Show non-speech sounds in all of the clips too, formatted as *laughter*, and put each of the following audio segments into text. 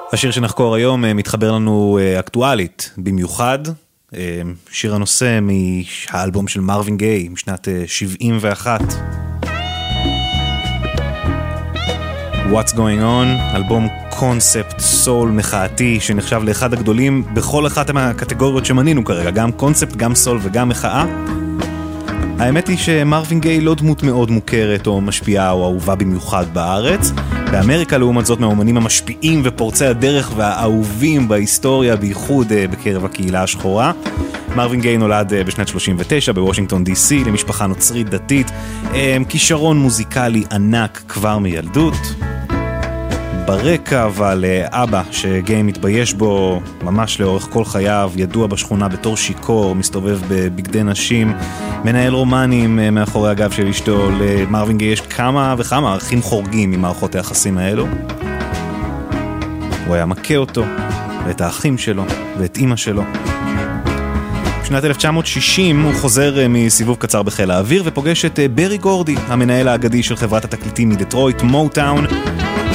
השיר שנחקור היום אה, מתחבר לנו אה, אקטואלית במיוחד. אה, שיר הנושא מהאלבום של מרווין גיי משנת 71. What's Going On, אלבום קונספט סול מחאתי שנחשב לאחד הגדולים בכל אחת מהקטגוריות שמנינו כרגע, גם קונספט, גם סול וגם מחאה. האמת היא שמרווין גיי לא דמות מאוד מוכרת או משפיעה או אהובה במיוחד בארץ. באמריקה לעומת זאת מהאומנים המשפיעים ופורצי הדרך והאהובים בהיסטוריה, בייחוד uh, בקרב הקהילה השחורה. מרווין גיי נולד uh, בשנת 39 בוושינגטון די.סי למשפחה נוצרית דתית, uh, כישרון מוזיקלי ענק כבר מילדות. ברקע, אבל אבא שגיי מתבייש בו ממש לאורך כל חייו, ידוע בשכונה בתור שיכור, מסתובב בבגדי נשים, מנהל רומנים אה, מאחורי הגב של אשתו, למרווין גיי יש כמה וכמה ערכים חורגים ממערכות היחסים האלו. הוא היה מכה אותו, ואת האחים שלו, ואת אימא שלו. בשנת 1960 הוא חוזר אה, מסיבוב קצר בחיל האוויר ופוגש את אה, ברי גורדי, המנהל האגדי של חברת התקליטים מדטרויט, מוטאון.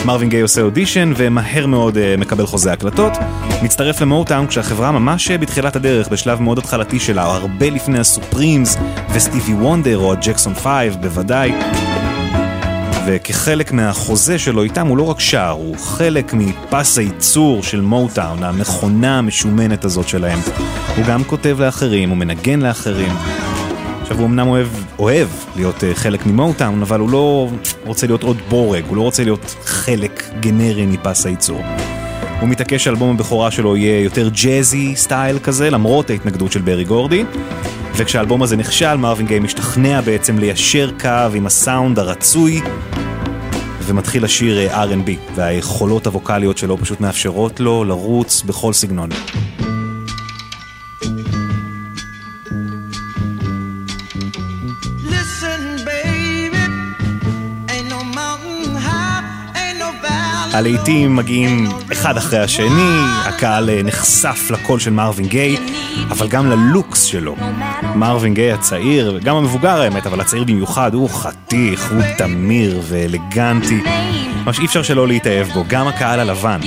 מרווין גיי עושה אודישן ומהר מאוד uh, מקבל חוזה הקלטות. מצטרף למוטאון כשהחברה ממש בתחילת הדרך, בשלב מאוד התחלתי שלה, הרבה לפני הסופרימס וסטיבי וונדר או הג'קסון 5 בוודאי. וכחלק מהחוזה שלו איתם הוא לא רק שר, הוא חלק מפס הייצור של מוטאון, המכונה המשומנת הזאת שלהם. הוא גם כותב לאחרים, הוא מנגן לאחרים. עכשיו הוא אמנם אוהב, אוהב להיות uh, חלק ממוטאון, אבל הוא לא רוצה להיות עוד בורג, הוא לא רוצה להיות חלק גנרי מפס הייצור. הוא מתעקש שאלבום הבכורה שלו יהיה יותר ג'אזי סטייל כזה, למרות ההתנגדות של ברי גורדי. וכשהאלבום הזה נכשל, מרווין גיי משתכנע בעצם ליישר קו עם הסאונד הרצוי, ומתחיל לשיר אה, R&B, והיכולות הווקאליות שלו פשוט מאפשרות לו לרוץ בכל סגנון. הלהיטים מגיעים אחד אחרי השני, הקהל אה, נחשף לקול של מרווין גיי, אבל גם ללוקס שלו. מרווין גיי הצעיר, וגם המבוגר האמת, אבל הצעיר במיוחד, הוא חתיך, הוא תמיר ואלגנטי. ממש אי אפשר שלא להתאהב בו, גם הקהל הלבן.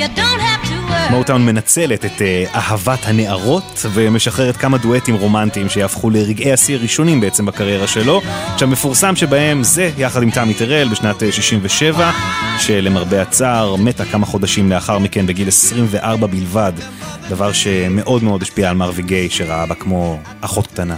מוטאון מנצלת את אה, אהבת הנערות ומשחררת כמה דואטים רומנטיים שיהפכו לרגעי השיא הראשונים בעצם בקריירה שלו. עכשיו מפורסם שבהם זה יחד עם תמי טרל בשנת 67, אה, שלמרבה הצער מתה כמה חודשים לאחר מכן בגיל 24 בלבד, דבר שמאוד מאוד השפיע על מרווי גיי שראה בה כמו אחות קטנה.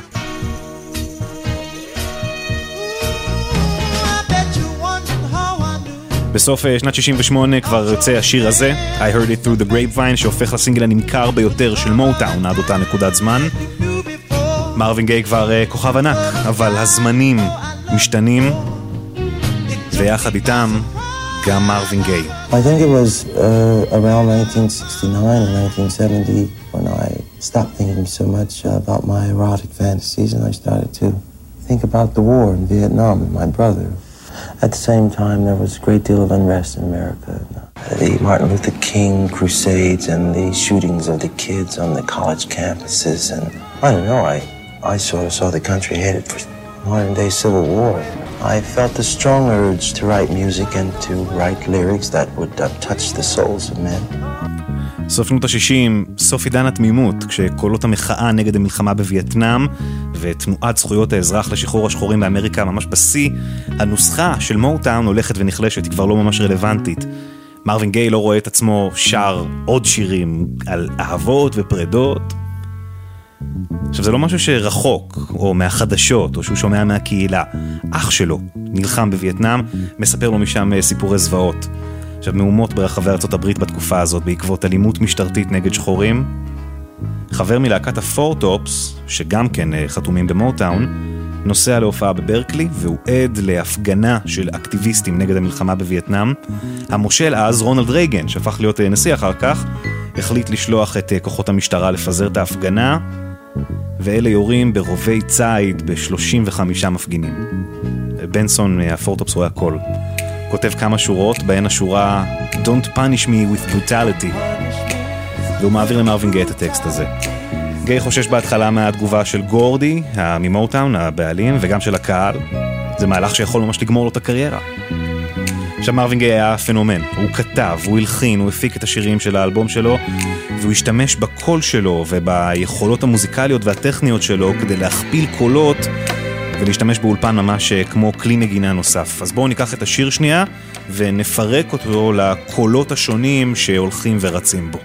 בסוף אה, שנת 68 כבר יוצא השיר הזה, I heard it through the grapevine, שהופך לסינגל הנמכר ביותר של מוטאון עד אותה נקודת זמן. מרווין גיי כבר uh, כוכב ענק, אבל הזמנים משתנים, ויחד איתם גם מרווין גיי. I think it was uh, around 1969 and 1970 when I stopped thinking so much about my erotic fantasies and I started to think about the war in Vietnam and my brother. At the same time, there was a great deal of unrest in America. The Martin Luther King crusades and the shootings of the kids on the college campuses. And I don't know, I, I sort of saw the country headed for modern day civil war. I felt a strong urge to write music and to write lyrics that would uh, touch the souls of men. סוף שנות ה-60, סוף עידן התמימות, כשקולות המחאה נגד המלחמה בווייטנאם ותנועת זכויות האזרח לשחרור השחורים באמריקה ממש בשיא, הנוסחה של מוטאון הולכת ונחלשת, היא כבר לא ממש רלוונטית. מרווין גיי לא רואה את עצמו שר עוד שירים על אהבות ופרדות. עכשיו זה לא משהו שרחוק, או מהחדשות, או שהוא שומע מהקהילה. אח שלו נלחם בווייטנאם, מספר לו משם אה, סיפורי זוועות. עכשיו, מהומות ברחבי ארצות הברית בתקופה הזאת בעקבות אלימות משטרתית נגד שחורים. חבר מלהקת הפורטופס, שגם כן אה, חתומים במוטאון, נוסע להופעה בברקלי והוא עד להפגנה של אקטיביסטים נגד המלחמה בווייטנאם. המושל אז, רונלד רייגן, שהפך להיות אה, נשיא אחר כך, החליט לשלוח את אה, כוחות המשטרה לפזר את ההפגנה, ואלה יורים ברובי ציד ב-35 מפגינים. בנסון מהפורטופס רואה הכל. כותב כמה שורות, בהן השורה Don't punish me with brutality, והוא מעביר למרווין גיי את הטקסט הזה. גיי חושש בהתחלה מהתגובה של גורדי, ממוטאון, הבעלים, וגם של הקהל. זה מהלך שיכול ממש לגמור לו את הקריירה. עכשיו מרווין גיי היה פנומן, הוא כתב, הוא הלחין, הוא הפיק את השירים של האלבום שלו והוא השתמש בקול שלו וביכולות המוזיקליות והטכניות שלו כדי להכפיל קולות ולהשתמש באולפן ממש אה, כמו כלי נגינה נוסף. אז בואו ניקח את השיר שנייה ונפרק אותו לקולות השונים שהולכים ורצים בו.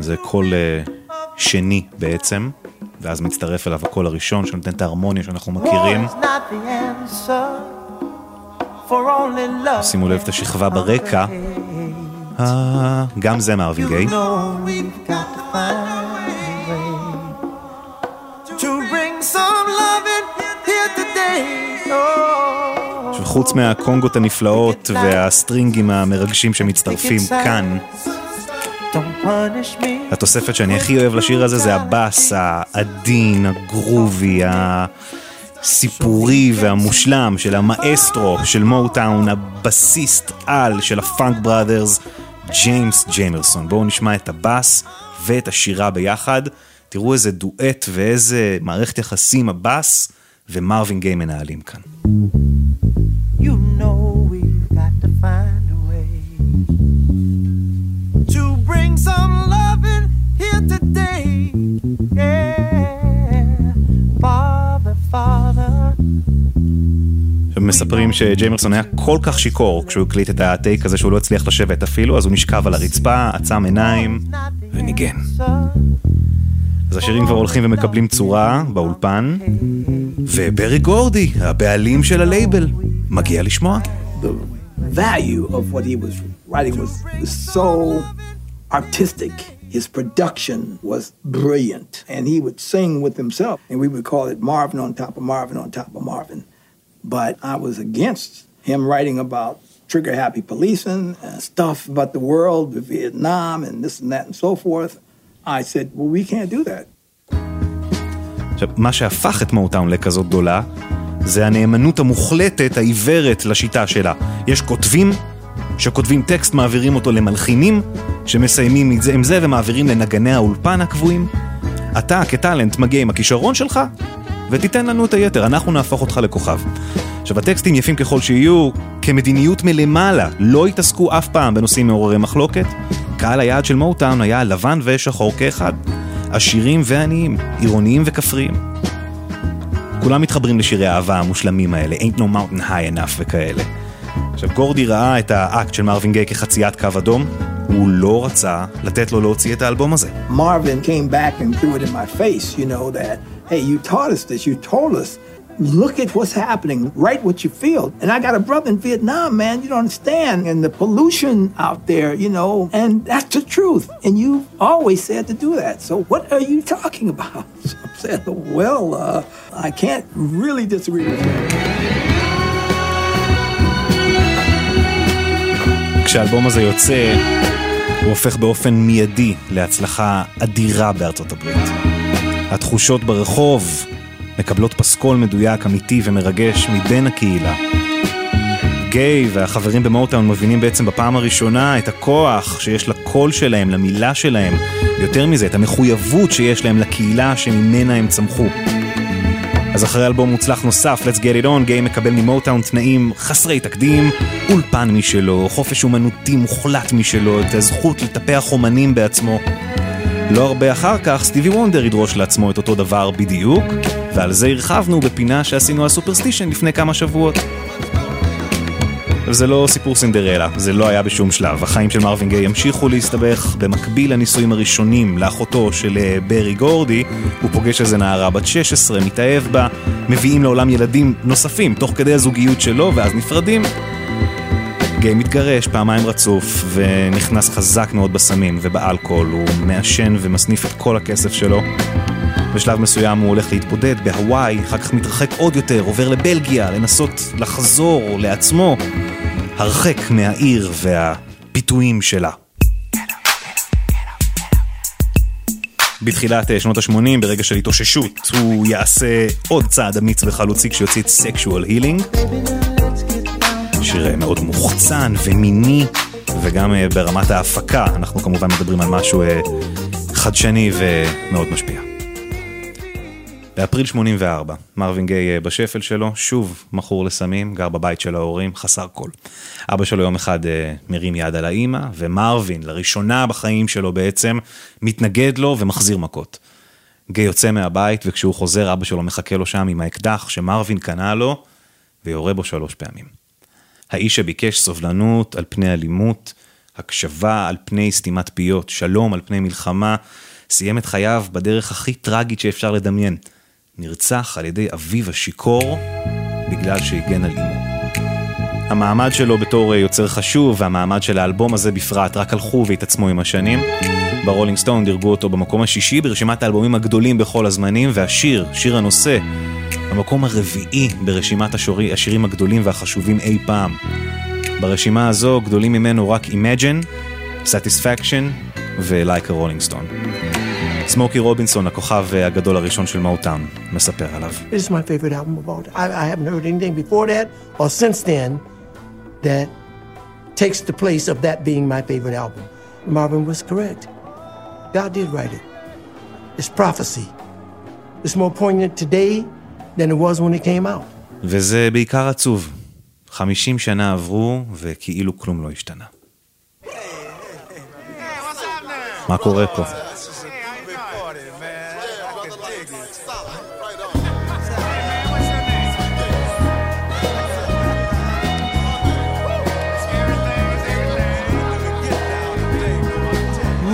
זה קול uh, שני בעצם, ואז מצטרף אליו הקול הראשון שנותן את ההרמוניה שאנחנו מכירים. שימו לב את השכבה ברקע. אה, גם זה מרווין גיי. חוץ מהקונגות הנפלאות והסטרינגים המרגשים שמצטרפים כאן, התוספת שאני הכי אוהב לשיר הזה זה הבאס העדין, ה groovy, הסיפורי והמושלם של המאסטרו של מוטאון, הבסיסט על של ה Funk Brothers, ג'יימס ג'יימרסון. בואו נשמע את הבאס ואת השירה ביחד. תראו איזה דואט ואיזה מערכת יחסים הבאס ומרווין גיי מנהלים כאן. מספרים שג'יימרסון היה כל כך שיכור כשהוא הקליט את הטייק הזה שהוא לא הצליח לשבת אפילו, אז הוא נשכב על הרצפה, עצם עיניים וניגן. אז השירים כבר הולכים ומקבלים צורה באולפן, וברי גורדי, הבעלים של הלייבל, מגיע לשמוע. value of what he was writing was, was so artistic. His production was brilliant. And he would sing with himself. And we would call it Marvin on top of Marvin on top of Marvin. But I was against him writing about trigger happy policing and stuff about the world, Vietnam, and this and that and so forth. I said, well, we can't do that. עכשיו, מה שהפך את מוטאון לכזאת גדולה, זה הנאמנות המוחלטת, העיוורת לשיטה שלה. יש כותבים שכותבים טקסט, מעבירים אותו למלחינים, שמסיימים את זה עם זה ומעבירים לנגני האולפן הקבועים. אתה כטאלנט מגיע עם הכישרון שלך, ותיתן לנו את היתר, אנחנו נהפוך אותך לכוכב. עכשיו, הטקסטים יפים ככל שיהיו, כמדיניות מלמעלה, לא התעסקו אף פעם בנושאים מעוררי מחלוקת. קהל היעד של מוטאון היה לבן ושחור כאחד. עשירים ועניים, עירוניים וכפריים. כולם מתחברים לשירי האהבה המושלמים האלה, Ain't no mountain high enough וכאלה. עכשיו, גורדי ראה את האקט של מרווין גיי כחציית קו אדום, הוא לא רצה לתת לו להוציא את האלבום הזה. Marvin came back and threw it in my face, you know, that, hey, you taught us this, you told us look at what's happening, write what you feel. And I got a brother in Vietnam, man, you don't understand. And the pollution out there, you know, and that's the truth. And you always said to do that. So what are you talking about? *laughs* So I said, well, uh, I can't really disagree with you. כשהאלבום הזה יוצא, הוא הופך באופן מיידי להצלחה אדירה בארצות הברית. התחושות ברחוב, מקבלות פסקול מדויק, אמיתי ומרגש מבין הקהילה. גיי והחברים במוטאון מבינים בעצם בפעם הראשונה את הכוח שיש לקול שלהם, למילה שלהם, יותר מזה, את המחויבות שיש להם לקהילה שממנה הם צמחו. אז אחרי אלבום מוצלח נוסף, Let's Get It On, גיי מקבל ממוטאון תנאים חסרי תקדים, אולפן משלו, חופש אומנותי מוחלט משלו, את הזכות לטפח אומנים בעצמו. לא הרבה אחר כך, סטיבי וונדר ידרוש לעצמו את אותו דבר בדיוק, ועל זה הרחבנו בפינה שעשינו על סופרסטישן לפני כמה שבועות. זה לא סיפור סינדרלה, זה לא היה בשום שלב. החיים של מרווין גיי ימשיכו להסתבך במקביל לנישואים הראשונים לאחותו של אה, ברי גורדי. הוא פוגש איזה נערה בת 16, מתאהב בה, מביאים לעולם ילדים נוספים תוך כדי הזוגיות שלו, ואז נפרדים. גיי מתגרש פעמיים רצוף ונכנס חזק מאוד בסמים ובאלכוהול, הוא מעשן ומסניף את כל הכסף שלו. בשלב מסוים הוא הולך להתבודד בהוואי, אחר כך מתרחק עוד יותר, עובר לבלגיה, לנסות לחזור לעצמו, הרחק מהעיר והפיתויים שלה. בתחילת אה, שנות ה-80, ברגע של התאוששות, הוא יעשה עוד צעד אמיץ וחלוצי כשיוציא את סקשואל הילינג. שיר מאוד מוחצן ומיני, וגם אה, ברמת ההפקה, אנחנו כמובן מדברים על משהו אה, חדשני ומאוד משפיע. באפריל 84, מרווין גיי אה, בשפל שלו, שוב מכור לסמים, גר בבית של ההורים, חסר כל. אבא שלו יום אחד אה, מרים יד על האימא, ומרווין, לראשונה בחיים שלו בעצם, מתנגד לו ומחזיר מכות. גיי יוצא מהבית, וכשהוא חוזר, אבא שלו מחכה לו שם עם האקדח שמרווין קנה לו, ויורה בו שלוש פעמים. האיש שביקש סובלנות על פני אלימות, הקשבה על פני סתימת פיות, שלום על פני מלחמה, סיים את חייו בדרך הכי טרגית שאפשר לדמיין. נרצח על ידי אביו השיכור בגלל שהגן על אמו. המעמד שלו בתור יוצר חשוב והמעמד של האלבום הזה בפרט רק הלכו והתעצמו עם השנים. ברולינג סטון דירגו אותו במקום השישי ברשימת האלבומים הגדולים בכל הזמנים והשיר, שיר הנושא, במקום הרביעי ברשימת השירים הגדולים והחשובים אי פעם. ברשימה הזו גדולים ממנו רק Imagine, Satisfaction ו-Like a Rolling Stone. סמוקי רובינסון, הכוכב הגדול הראשון של מוטאון, מספר עליו. It's more poignant today than it was when it came out. וזה בעיקר עצוב. 50 שנה עברו וכאילו כלום לא השתנה. מה קורה פה?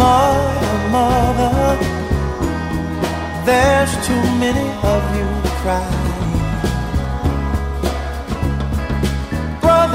Mother, mother, there's too many of you crying. Brother,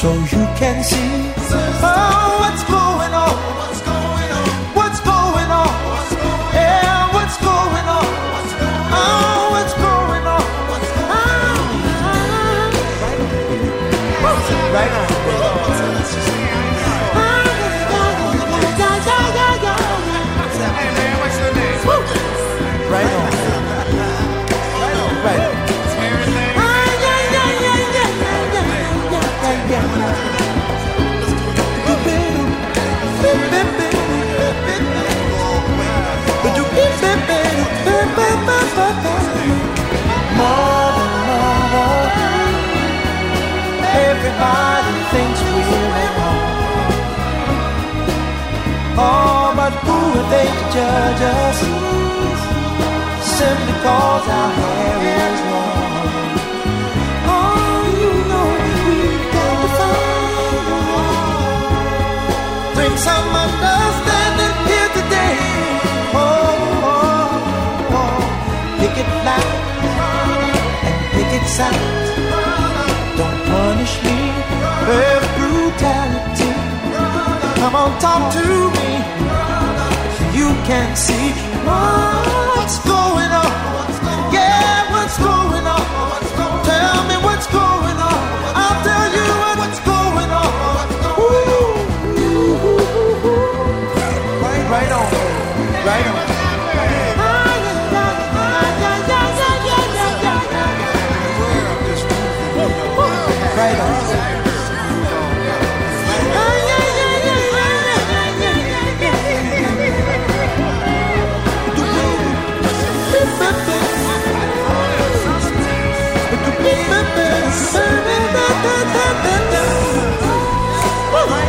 so you can see. Oh, what's going judge? Simply cause our hair is long. Oh, you know we've got to find. Bring some understanding here today. Oh, oh, oh. Picket line and picket signs. Don't punish me with brutality. Come on, talk to me. So you can see what's going on. Yeah, what's going on? Tell me what's going on. I'll tell you what's going on. Ooh. Right on, right on.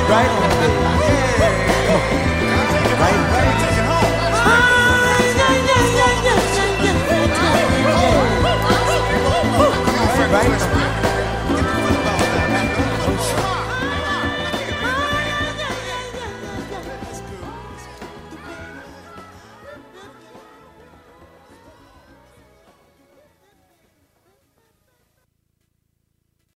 right?